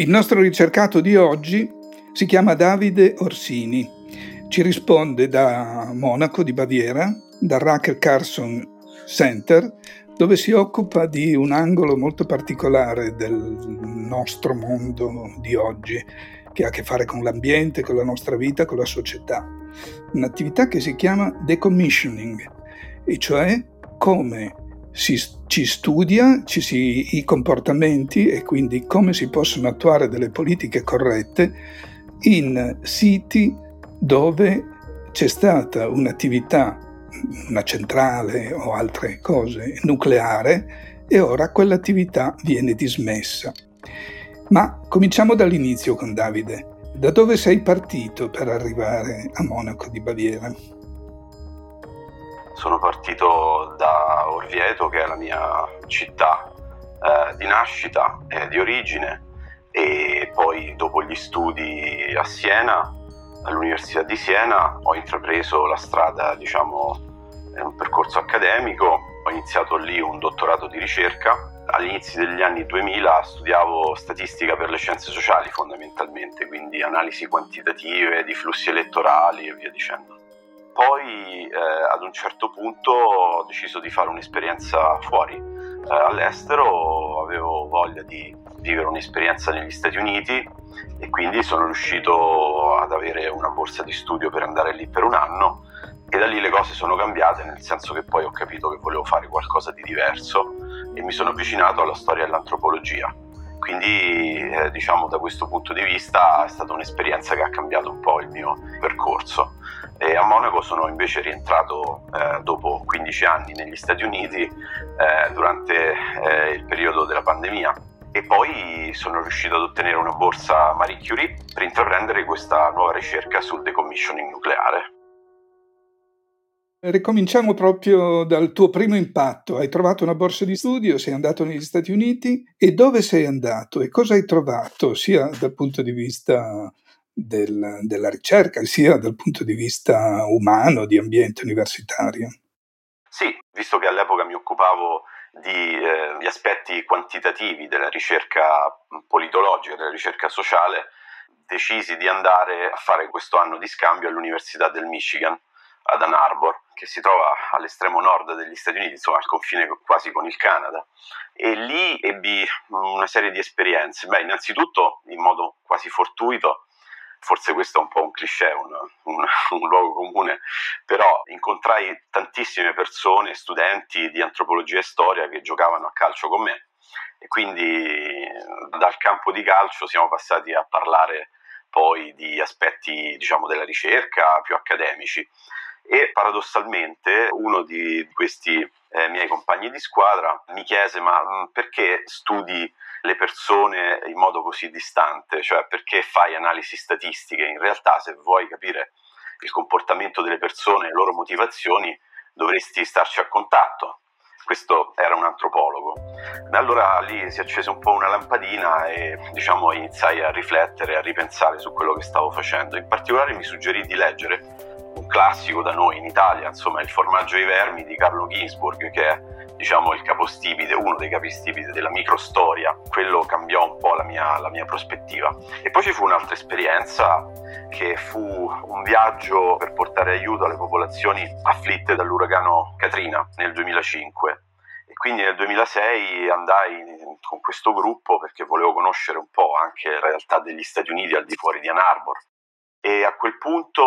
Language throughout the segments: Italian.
Il nostro ricercato di oggi si chiama Davide Orsini. Ci risponde da Monaco di Baviera, dal Racker Carson Center, dove si occupa di un angolo molto particolare del nostro mondo di oggi, che ha a che fare con l'ambiente, con la nostra vita, con la società. Un'attività che si chiama decommissioning, e cioè come si, ci studia ci si, i comportamenti e quindi come si possono attuare delle politiche corrette in siti dove c'è stata un'attività, una centrale o altre cose, nucleare e ora quell'attività viene dismessa. Ma cominciamo dall'inizio con Davide. Da dove sei partito per arrivare a Monaco di Baviera? Sono partito da Orvieto, che è la mia città eh, di nascita e di origine, e poi dopo gli studi a Siena, all'Università di Siena, ho intrapreso la strada, diciamo, un percorso accademico, ho iniziato lì un dottorato di ricerca. All'inizio degli anni 2000 studiavo statistica per le scienze sociali fondamentalmente, quindi analisi quantitative di flussi elettorali e via dicendo poi eh, ad un certo punto ho deciso di fare un'esperienza fuori, eh, all'estero, avevo voglia di vivere un'esperienza negli Stati Uniti e quindi sono riuscito ad avere una borsa di studio per andare lì per un anno e da lì le cose sono cambiate, nel senso che poi ho capito che volevo fare qualcosa di diverso e mi sono avvicinato alla storia dell'antropologia. Quindi eh, diciamo da questo punto di vista è stata un'esperienza che ha cambiato un po' il mio percorso. E a Monaco sono invece rientrato eh, dopo 15 anni negli Stati Uniti eh, durante eh, il periodo della pandemia e poi sono riuscito ad ottenere una borsa Marie Curie per intraprendere questa nuova ricerca sul decommissioning nucleare. Ricominciamo proprio dal tuo primo impatto. Hai trovato una borsa di studio, sei andato negli Stati Uniti e dove sei andato e cosa hai trovato sia dal punto di vista del, della ricerca, sia dal punto di vista umano, di ambiente universitario. Sì, visto che all'epoca mi occupavo di, eh, aspetti quantitativi della ricerca politologica, della ricerca sociale, decisi di andare a fare questo anno di scambio all'Università del Michigan ad Ann Arbor, che si trova all'estremo nord degli Stati Uniti, insomma al confine quasi con il Canada. E lì ebbi una serie di esperienze. Beh, innanzitutto, in modo quasi fortuito, forse questo è un po' un cliché, un, un, un, luogo comune, però incontrai tantissime persone, studenti di antropologia e storia che giocavano a calcio con me e quindi dal campo di calcio siamo passati a parlare poi di aspetti diciamo della ricerca più accademici e paradossalmente uno di questi eh, miei compagni di squadra mi chiese ma mm, perché studi le persone in modo così distante, cioè perché fai analisi statistiche, in realtà se vuoi capire il comportamento delle persone, le loro motivazioni, dovresti starci a contatto. Questo era un antropologo. Allora lì si accese un po' una lampadina e diciamo iniziai a riflettere, a ripensare su quello che stavo facendo. In particolare mi suggerì di leggere classico da noi in Italia, insomma Il formaggio ai vermi di Carlo Ginsburg, che è diciamo il capostipite, uno dei capostipiti della microstoria, quello cambiò un po' la mia, la mia prospettiva. E poi ci fu un'altra esperienza che fu un viaggio per portare aiuto alle popolazioni afflitte dall'uragano Katrina nel 2005 e quindi nel 2006 andai con questo gruppo perché volevo conoscere un po' anche la realtà degli Stati Uniti al di fuori di Ann Arbor. E a quel punto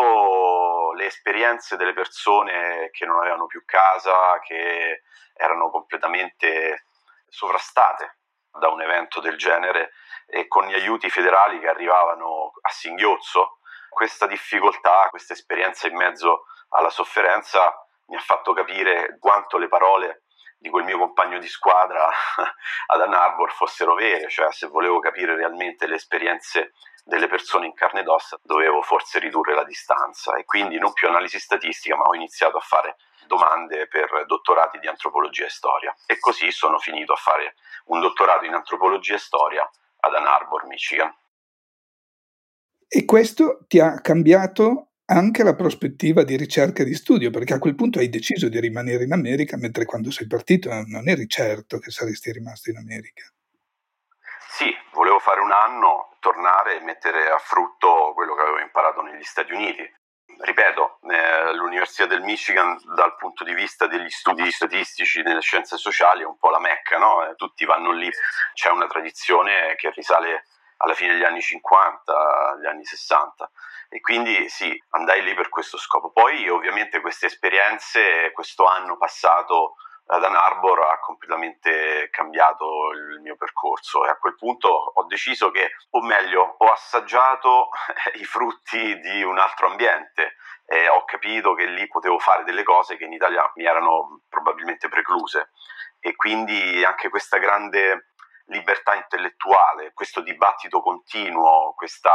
le esperienze delle persone che non avevano più casa, che erano completamente sovrastate da un evento del genere e con gli aiuti federali che arrivavano a singhiozzo, questa difficoltà, questa esperienza in mezzo alla sofferenza mi ha fatto capire quanto le parole di quel mio compagno di squadra ad Ann Arbor fossero vere, cioè se volevo capire realmente le esperienze delle persone in carne ed ossa dovevo forse ridurre la distanza e quindi non più analisi statistica ma ho iniziato a fare domande per dottorati di antropologia e storia e così sono finito a fare un dottorato in antropologia e storia ad Ann Arbor, Michigan. E questo ti ha cambiato anche la prospettiva di ricerca e di studio, perché a quel punto hai deciso di rimanere in America, mentre quando sei partito non eri certo che saresti rimasto in America. Sì, volevo fare un anno, tornare e mettere a frutto quello che avevo imparato negli Stati Uniti. Ripeto, eh, l'Università del Michigan dal punto di vista degli studi statistici nelle scienze sociali è un po' la mecca, no? Eh, tutti vanno lì, c'è una tradizione che risale alla fine degli anni 50, agli anni 60 e quindi sì, andai lì per questo scopo. Poi ovviamente queste esperienze, questo anno passato ad Ann Arbor ha completamente cambiato il mio percorso e a quel punto ho deciso che, o meglio, ho assaggiato i frutti di un altro ambiente e ho capito che lì potevo fare delle cose che in Italia mi erano probabilmente precluse e quindi anche questa grande libertà intellettuale, questo dibattito continuo, questa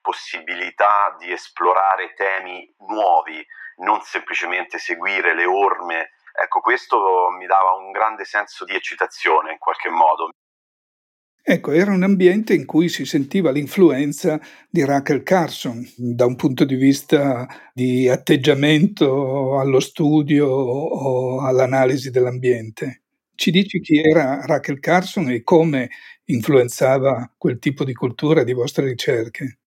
possibilità di esplorare temi nuovi, non semplicemente seguire le orme. Ecco, questo mi dava un grande senso di eccitazione in qualche modo. Ecco, era un ambiente in cui si sentiva l'influenza di Rachel Carson da un punto di vista di atteggiamento allo studio o all'analisi dell'ambiente. Ci dici chi era Rachel Carson e come influenzava quel tipo di cultura di vostre ricerche?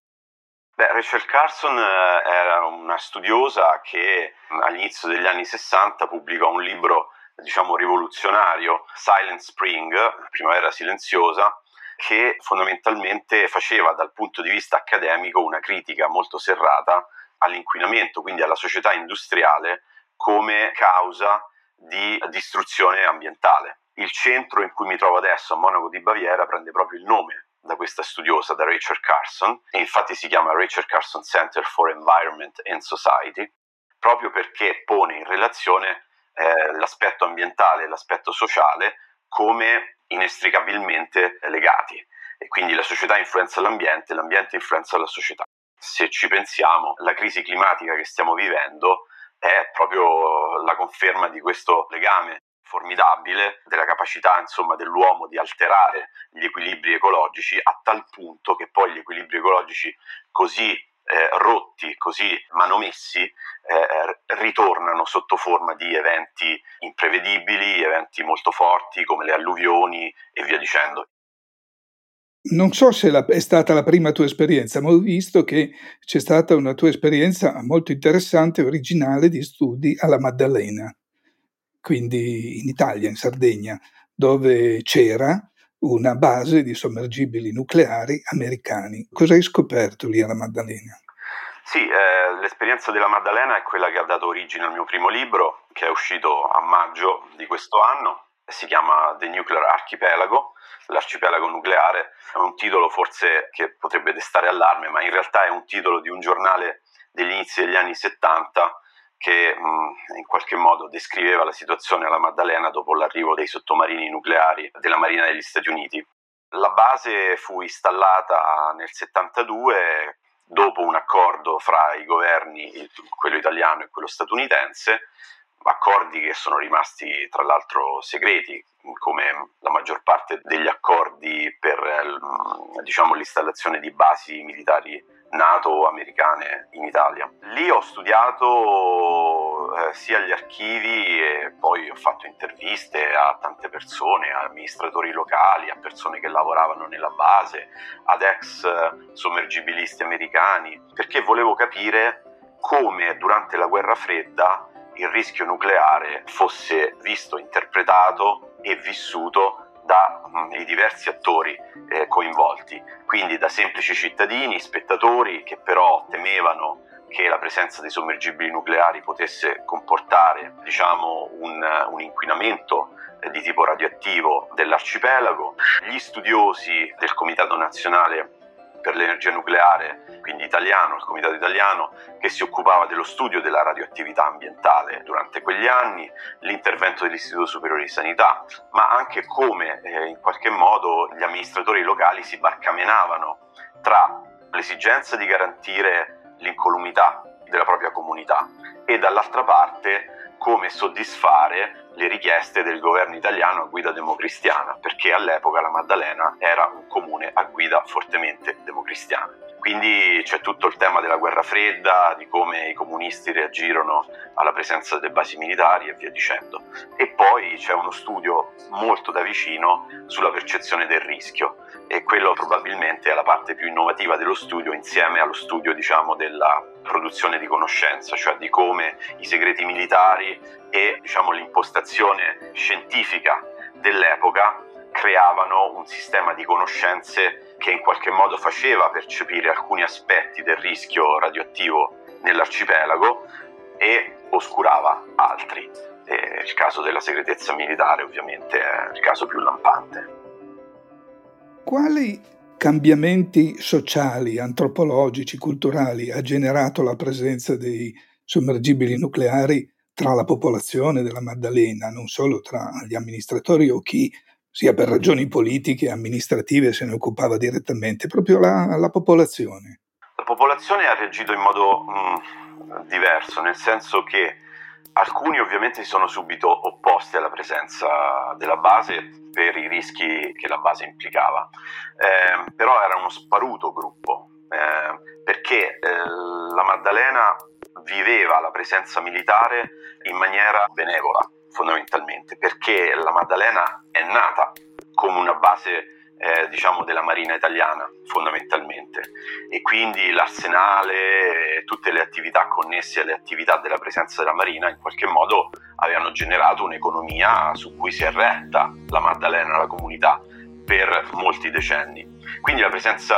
Beh, Rachel Carson eh, era una studiosa che all'inizio degli anni 60 pubblicò un libro, diciamo, rivoluzionario, Silent Spring, Primavera Silenziosa, che fondamentalmente faceva dal punto di vista accademico una critica molto serrata all'inquinamento, quindi alla società industriale, come causa di distruzione ambientale. Il centro in cui mi trovo adesso, a Monaco di Baviera, prende proprio il nome da questa studiosa, da Rachel Carson, e infatti si chiama Rachel Carson Center for Environment and Society, proprio perché pone in relazione eh, l'aspetto ambientale e l'aspetto sociale come inestricabilmente legati. E quindi la società influenza l'ambiente, l'ambiente influenza la società. Se ci pensiamo, la crisi climatica che stiamo vivendo è proprio la conferma di questo legame formidabile della capacità insomma, dell'uomo di alterare gli equilibri ecologici a tal punto che poi gli equilibri ecologici così eh, rotti, così manomessi, eh, ritornano sotto forma di eventi imprevedibili, eventi molto forti come le alluvioni e via dicendo. Non so se la, è stata la prima tua esperienza, ma ho visto che c'è stata una tua esperienza molto interessante, originale di studi alla Maddalena, quindi in Italia, in Sardegna, dove c'era una base di sommergibili nucleari americani. Cosa hai scoperto lì alla Maddalena? Sì, eh, l'esperienza della Maddalena è quella che ha dato origine al mio primo libro, che è uscito a maggio di questo anno, si chiama The Nuclear Archipelago, l'arcipelago nucleare, è un titolo forse che potrebbe destare allarme, ma in realtà è un titolo di un giornale degli inizi degli anni 70 che mh, in qualche modo descriveva la situazione alla Maddalena dopo l'arrivo dei sottomarini nucleari della Marina degli Stati Uniti. La base fu installata nel 72 dopo un accordo fra i governi, quello italiano e quello statunitense, accordi che sono rimasti tra l'altro segreti, come la maggior parte degli accordi per diciamo, l'installazione di basi militari NATO americane in Italia. Lì ho studiato eh, sia gli archivi e poi ho fatto interviste a tante persone, a amministratori locali, a persone che lavoravano nella base, ad ex sommergibilisti americani, perché volevo capire come durante la guerra fredda il rischio nucleare fosse visto, interpretato e vissuto mm, diversi attori eh, coinvolti, quindi da semplici cittadini, spettatori che però temevano che la presenza di sommergibili nucleari potesse comportare diciamo, un, un inquinamento eh, di tipo radioattivo dell'arcipelago, gli studiosi del Comitato Nazionale per l'Energia Nucleare, quindi italiano, il Comitato Italiano, che si occupava dello studio della radioattività ambientale durante quegli anni, l'intervento dell'Istituto Superiore di Sanità, ma anche come eh, in qualche modo gli amministratori locali si barcamenavano tra l'esigenza di garantire l'incolumità della propria comunità e dall'altra parte come soddisfare le richieste del governo italiano a guida democristiana, perché all'epoca la Maddalena era un comune a guida fortemente democristiana. Quindi c'è tutto il tema della guerra fredda, di come i comunisti reagirono alla presenza delle basi militari e via dicendo. E poi c'è uno studio molto da vicino sulla percezione del rischio e quello probabilmente è la parte più innovativa dello studio insieme allo studio diciamo della produzione di conoscenza, cioè di come i segreti militari e diciamo, l'impostazione scientifica dell'epoca creavano un sistema di conoscenze che in qualche modo faceva percepire alcuni aspetti del rischio radioattivo nell'arcipelago e oscurava altri. E il caso della segretezza militare ovviamente è il caso più lampante. Quali cambiamenti sociali, antropologici, culturali ha generato la presenza dei sommergibili nucleari tra la popolazione della Maddalena, non solo tra gli amministratori o chi sia per ragioni politiche amministrative se ne occupava direttamente, proprio la, la popolazione. La popolazione ha reagito in modo mh, mm, diverso, nel senso che alcuni ovviamente si sono subito opposti alla presenza della base per i rischi che la base implicava, eh, però era uno sparuto gruppo, eh, perché eh, la Maddalena viveva la presenza militare in maniera benevola fondamentalmente, perché la Maddalena è nata come una base eh, diciamo della Marina italiana fondamentalmente e quindi l'arsenale e tutte le attività connesse alle attività della presenza della Marina in qualche modo avevano generato un'economia su cui si è retta la Maddalena, la comunità per molti decenni. Quindi la presenza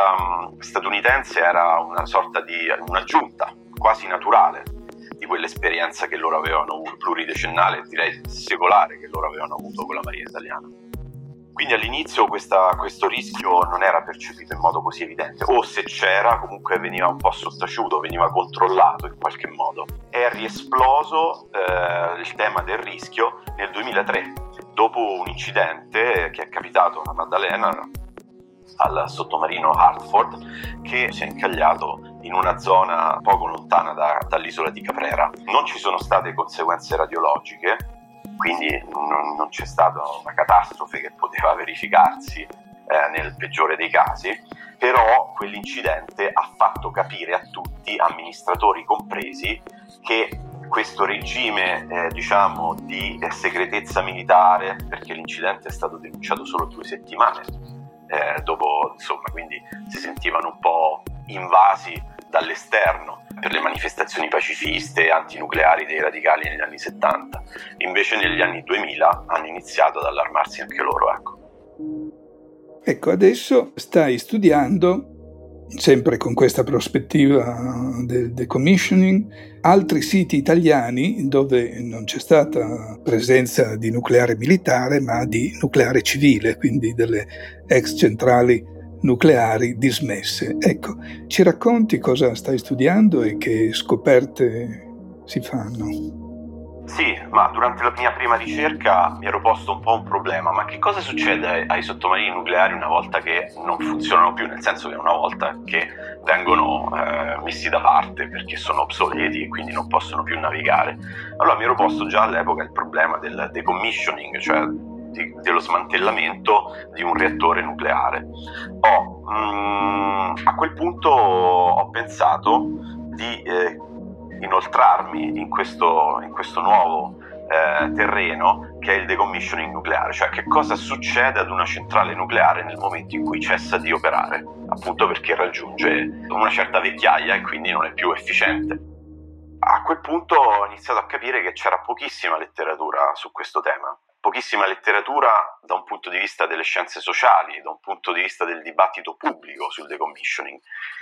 statunitense era una sorta di un'aggiunta quasi naturale di quell'esperienza che loro avevano avuto, pluridecennale, direi secolare, che loro avevano avuto con la Marina italiana. Quindi all'inizio questa, questo rischio non era percepito in modo così evidente, o se c'era comunque veniva un po' sottaciuto, veniva controllato in qualche modo. È riesploso eh, il tema del rischio nel 2003, dopo un incidente che è capitato a Maddalena, al sottomarino Hartford, che si è incagliato in una zona poco lontana da, dall'isola di Caprera. Non ci sono state conseguenze radiologiche, quindi non, non c'è stata una catastrofe che poteva verificarsi eh, nel peggiore dei casi, però quell'incidente ha fatto capire a tutti, amministratori compresi, che questo regime eh, diciamo di eh, segretezza militare, perché l'incidente è stato denunciato solo due settimane eh, dopo, insomma, quindi si sentivano un po' invasi dall'esterno per le manifestazioni pacifiste e antinucleari dei radicali negli anni 70. Invece negli anni 2000 hanno iniziato ad allarmarsi anche loro. Ecco, ecco adesso stai studiando sempre con questa prospettiva del decommissioning, altri siti italiani dove non c'è stata presenza di nucleare militare ma di nucleare civile, quindi delle ex centrali nucleari dismesse. Ecco, ci racconti cosa stai studiando e che scoperte si fanno? Sì, ma durante la mia prima ricerca mi ero posto un po' un problema, ma che cosa succede ai sottomarini nucleari una volta che non funzionano più, nel senso che una volta che vengono eh, messi da parte perché sono obsoleti e quindi non possono più navigare? Allora mi ero posto già all'epoca il problema del decommissioning, cioè di, dello smantellamento di un reattore nucleare. Ho, mm, a quel punto ho pensato di eh, inoltrarmi in questo, in questo nuovo eh, terreno che è il decommissioning nucleare, cioè che cosa succede ad una centrale nucleare nel momento in cui cessa di operare, appunto perché raggiunge una certa vecchiaia e quindi non è più efficiente. A quel punto ho iniziato a capire che c'era pochissima letteratura su questo tema, pochissima letteratura da un punto di vista delle scienze sociali, da un punto di vista del dibattito pubblico sul decommissioning.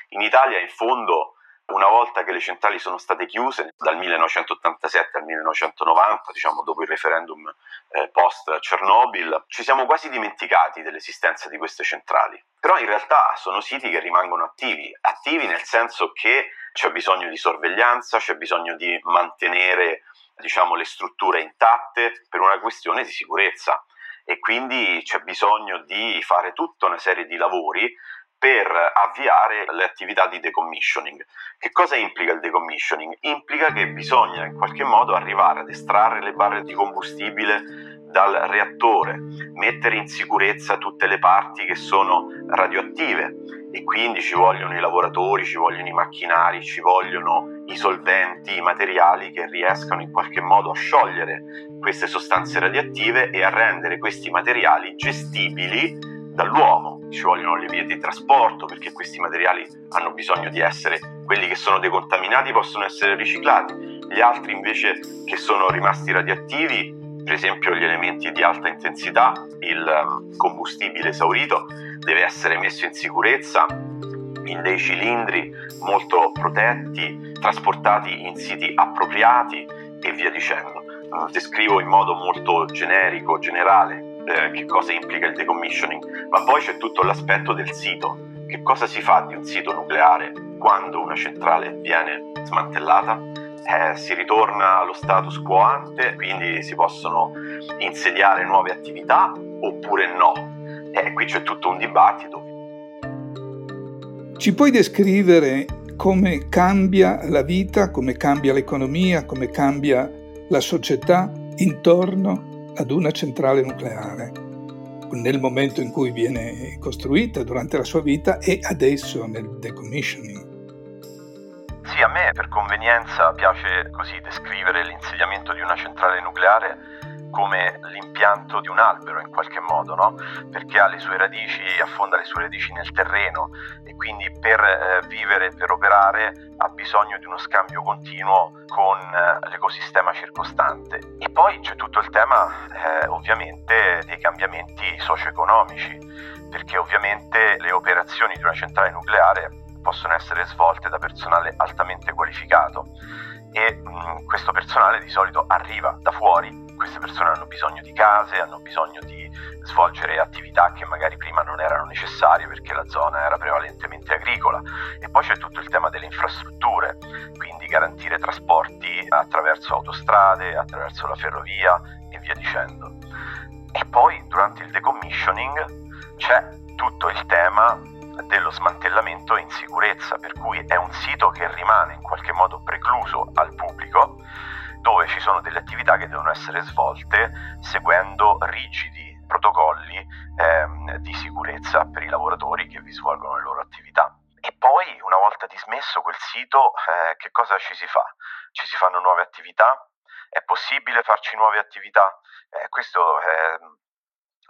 In Italia in fondo una volta che le centrali sono state chiuse dal 1987 al 1990, diciamo dopo il referendum eh, post Chernobyl, ci siamo quasi dimenticati dell'esistenza di queste centrali. Però in realtà sono siti che rimangono attivi, attivi nel senso che c'è bisogno di sorveglianza, c'è bisogno di mantenere diciamo, le strutture intatte per una questione di sicurezza e quindi c'è bisogno di fare tutta una serie di lavori per avviare le attività di decommissioning. Che cosa implica il decommissioning? Implica che bisogna in qualche modo arrivare ad estrarre le barre di combustibile dal reattore, mettere in sicurezza tutte le parti che sono radioattive e quindi ci vogliono i lavoratori, ci vogliono i macchinari, ci vogliono i solventi, i materiali che riescano in qualche modo a sciogliere queste sostanze radioattive e a rendere questi materiali gestibili dall'uomo. Ci vogliono le vie di trasporto perché questi materiali hanno bisogno di essere quelli che sono decontaminati possono essere riciclati, gli altri invece che sono rimasti radioattivi, per esempio gli elementi di alta intensità, il um, combustibile esaurito deve essere messo in sicurezza in dei cilindri molto protetti, trasportati in siti appropriati e via dicendo. Descrivo in modo molto generico, generale, eh, che cosa implica il decommissioning, ma poi c'è tutto l'aspetto del sito. Che cosa si fa di un sito nucleare quando una centrale viene smantellata? Eh, si ritorna allo status quo ante, quindi si possono insediare nuove attività oppure no. E eh, qui c'è tutto un dibattito. Ci puoi descrivere come cambia la vita, come cambia l'economia, come cambia la società intorno ad una centrale nucleare nel momento in cui viene costruita, durante la sua vita e adesso nel decommissioning. Sì, a me per convenienza piace così descrivere l'insediamento di una centrale nucleare come l'impianto di un albero in qualche modo, no? perché ha le sue radici, affonda le sue radici nel terreno e quindi per eh, vivere, per operare ha bisogno di uno scambio continuo con eh, l'ecosistema circostante. E poi c'è tutto il tema eh, ovviamente dei cambiamenti socio-economici, perché ovviamente le operazioni di una centrale nucleare possono essere svolte da personale altamente qualificato e mh, mm, questo personale di solito arriva da fuori queste persone hanno bisogno di case, hanno bisogno di svolgere attività che magari prima non erano necessarie perché la zona era prevalentemente agricola. E poi c'è tutto il tema delle infrastrutture, quindi garantire trasporti attraverso autostrade, attraverso la ferrovia e via dicendo. E poi durante il decommissioning c'è tutto il tema dello smantellamento in sicurezza, per cui è un sito che rimane in qualche modo precluso al pubblico dove ci sono delle attività che devono essere svolte seguendo rigidi protocolli ehm, di sicurezza per i lavoratori che vi svolgono le loro attività. E poi, una volta dismesso quel sito, eh, che cosa ci si fa? Ci si fanno nuove attività? È possibile farci nuove attività? Eh, questo è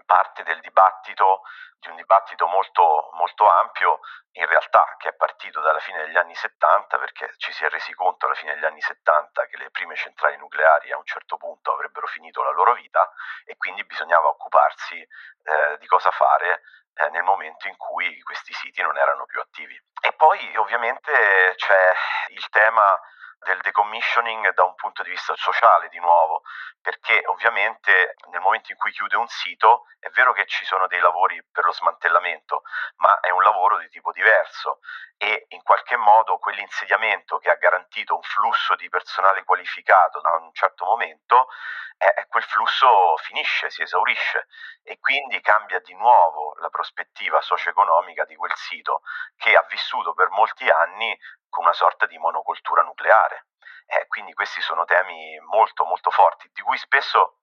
parte del dibattito, di un dibattito molto, molto ampio, in realtà che è partito dalla fine degli anni 70 perché ci si è resi conto alla fine degli anni 70 che le prime centrali nucleari a un certo punto avrebbero finito la loro vita e quindi bisognava occuparsi eh, di cosa fare eh, nel momento in cui questi siti non erano più attivi. E poi ovviamente c'è il tema del decommissioning da un punto di vista sociale di nuovo, perché ovviamente nel momento in cui chiude un sito è vero che ci sono dei lavori per lo smantellamento, ma è un lavoro di tipo diverso e in qualche modo quell'insediamento che ha garantito un flusso di personale qualificato da un certo momento, eh, quel flusso finisce, si esaurisce e quindi cambia di nuovo la prospettiva socio-economica di quel sito che ha vissuto per molti anni con una sorta di monocoltura nucleare. Eh, quindi questi sono temi molto molto forti, di cui spesso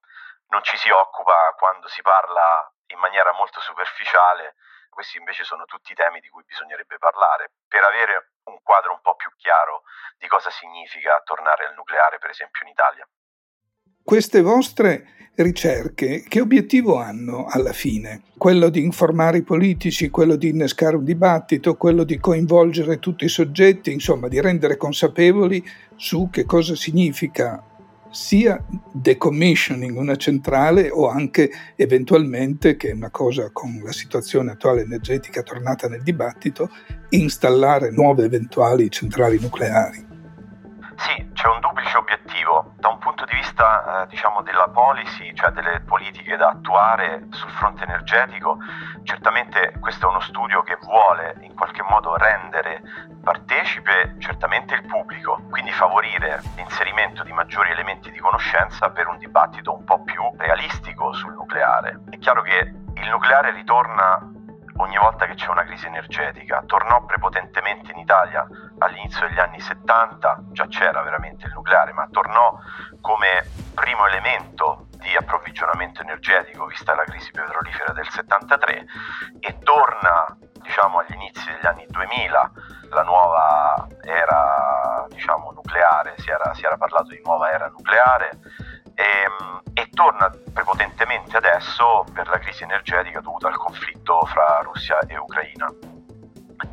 non ci si occupa quando si parla in maniera molto superficiale, questi invece sono tutti temi di cui bisognerebbe parlare per avere un quadro un po' più chiaro di cosa significa tornare al nucleare, per esempio in Italia. Queste vostre ricerche che obiettivo hanno alla fine? Quello di informare i politici, quello di innescare un dibattito, quello di coinvolgere tutti i soggetti, insomma di rendere consapevoli su che cosa significa sia decommissioning una centrale o anche eventualmente, che è una cosa con la situazione attuale energetica tornata nel dibattito, installare nuove eventuali centrali nucleari. Sì, c'è un duplice obiettivo. Da un punto di vista eh, diciamo della policy, cioè delle politiche da attuare sul fronte energetico, certamente questo è uno studio che vuole in qualche modo rendere partecipe certamente il pubblico, quindi favorire l'inserimento di maggiori elementi di conoscenza per un dibattito un po' più realistico sul nucleare. È chiaro che il nucleare ritorna ogni volta che c'è una crisi energetica. Tornò prepotentemente in Italia all'inizio degli anni 70, già c'era veramente il nucleare, ma tornò come primo elemento di approvvigionamento energetico vista la crisi petrolifera del 73 e torna diciamo agli inizi degli anni 2000 la nuova era diciamo nucleare, si era, si era parlato di nuova era nucleare e, ehm, e torna prepotentemente adesso per la crisi energetica dovuta al conflitto fra Russia e Ucraina.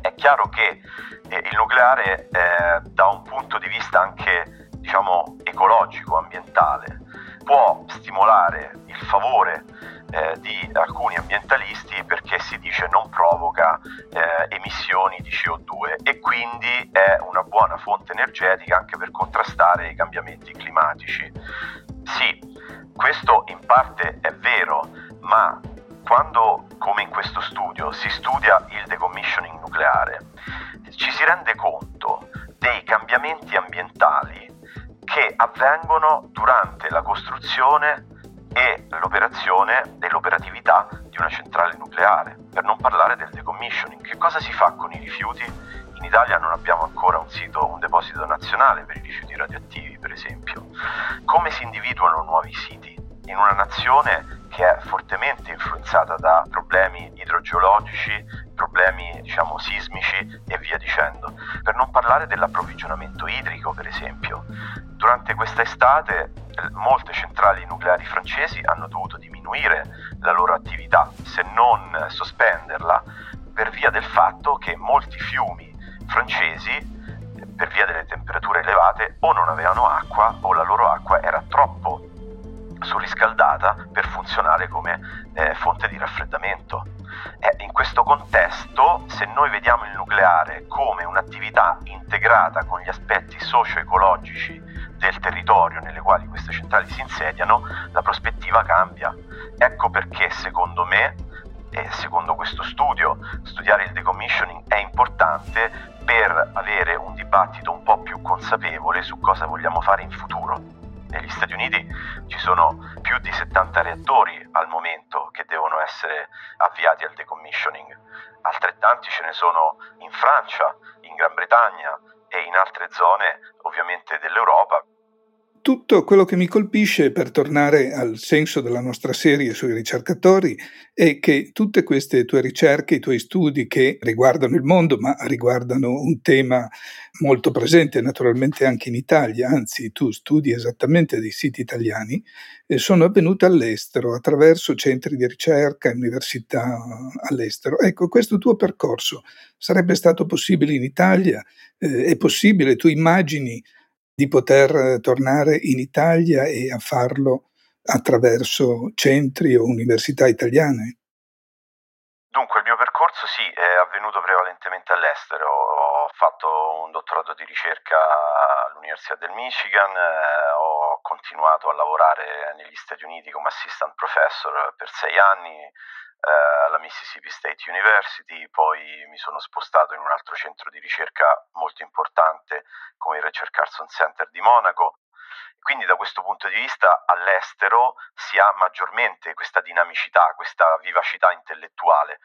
È chiaro che eh, il nucleare eh, da un punto di vista anche diciamo, ecologico, ambientale, può stimolare il favore eh, di alcuni ambientalisti perché si dice non provoca eh, emissioni di CO2 e quindi è una buona fonte energetica anche per contrastare i cambiamenti climatici. Sì, questo in parte è vero, ma quando, come in questo studio, si studia il decommissioning nucleare, ci si rende conto dei cambiamenti ambientali che avvengono durante la costruzione e l'operazione dell'operatività di una centrale nucleare, per non parlare del decommissioning. Che cosa si fa con i rifiuti? In Italia non abbiamo ancora un sito, un deposito nazionale per i rifiuti radioattivi, per esempio. Come si individuano nuovi siti? In una nazione che è fortemente influenzata da problemi idrogeologici, problemi diciamo sismici e via dicendo. Per non parlare dell'approvvigionamento idrico, per esempio. Durante questa estate molte centrali nucleari francesi hanno dovuto diminuire la loro attività, se non sospenderla, per via del fatto che molti fiumi francesi per via delle temperature elevate o non avevano acqua o la loro acqua era troppo surriscaldata per funzionare come eh, fonte di raffreddamento. E in questo contesto, se noi vediamo il nucleare come un'attività integrata con gli aspetti socio-ecologici del territorio nelle quali queste centrali si insediano, la prospettiva cambia. Ecco perché secondo me e secondo questo studio studiare il decommissioning è importante per avere un dibattito un po' più consapevole su cosa vogliamo fare in futuro. Negli Stati Uniti ci sono più di 70 reattori al momento che devono essere avviati al decommissioning, altrettanti ce ne sono in Francia, in Gran Bretagna e in altre zone ovviamente dell'Europa tutto quello che mi colpisce, per tornare al senso della nostra serie sui ricercatori, è che tutte queste tue ricerche, i tuoi studi che riguardano il mondo, ma riguardano un tema molto presente naturalmente anche in Italia, anzi tu studi esattamente dei siti italiani, eh, sono avvenute all'estero attraverso centri di ricerca e università all'estero. Ecco, questo tuo percorso sarebbe stato possibile in Italia? Eh, è possibile? Tu immagini di poter eh, tornare in Italia e a farlo attraverso centri o università italiane? Dunque, il mio percorso sì, è avvenuto prevalentemente all'estero. Ho fatto un dottorato di ricerca all'Università del Michigan, eh, ho continuato a lavorare negli Stati Uniti come assistant professor per sei anni, alla Mississippi State University, poi mi sono spostato in un altro centro di ricerca molto importante come il Richard Carson Center di Monaco. Quindi da questo punto di vista all'estero si ha maggiormente questa dinamicità, questa vivacità intellettuale.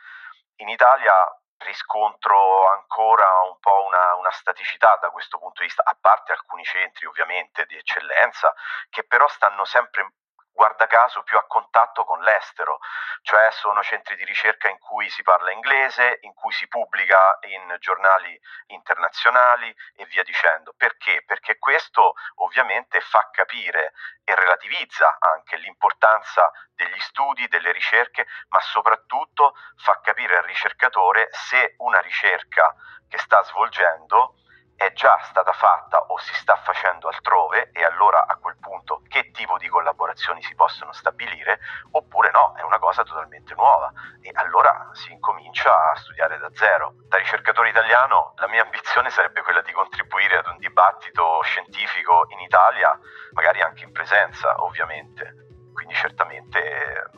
In Italia riscontro ancora un po' una, una, staticità da questo punto di vista, a parte alcuni centri ovviamente di eccellenza, che però stanno sempre guarda caso più a contatto con l'estero, cioè sono centri di ricerca in cui si parla inglese, in cui si pubblica in giornali internazionali e via dicendo. Perché? Perché questo ovviamente fa capire e relativizza anche l'importanza degli studi, delle ricerche, ma soprattutto fa capire al ricercatore se una ricerca che sta svolgendo è già stata fatta o si sta facendo altrove e allora a quel punto che tipo di collaborazioni si possono stabilire oppure no, è una cosa totalmente nuova e allora si incomincia a studiare da zero. Da ricercatore italiano la mia ambizione sarebbe quella di contribuire ad un dibattito scientifico in Italia, magari anche in presenza ovviamente, quindi certamente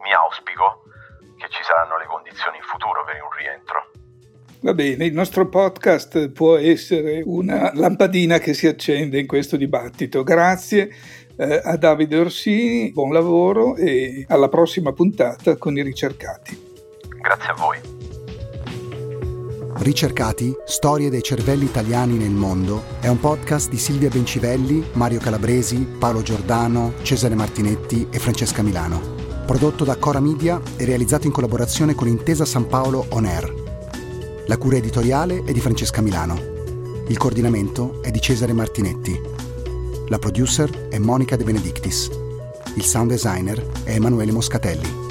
mi auspico che ci saranno le condizioni in futuro per un rientro. Va bene, il nostro podcast può essere una lampadina che si accende in questo dibattito. Grazie eh, a Davide Orsini, buon lavoro e alla prossima puntata con i ricercati. Grazie a voi. Ricercati, storie dei cervelli italiani nel mondo è un podcast di Silvia Bencivelli, Mario Calabresi, Paolo Giordano, Cesare Martinetti e Francesca Milano. Prodotto da Cora Media e realizzato in collaborazione con Intesa San Paolo On Air. La cura editoriale è di Francesca Milano. Il coordinamento è di Cesare Martinetti. La producer è Monica De Benedictis. Il sound designer è Emanuele Moscatelli.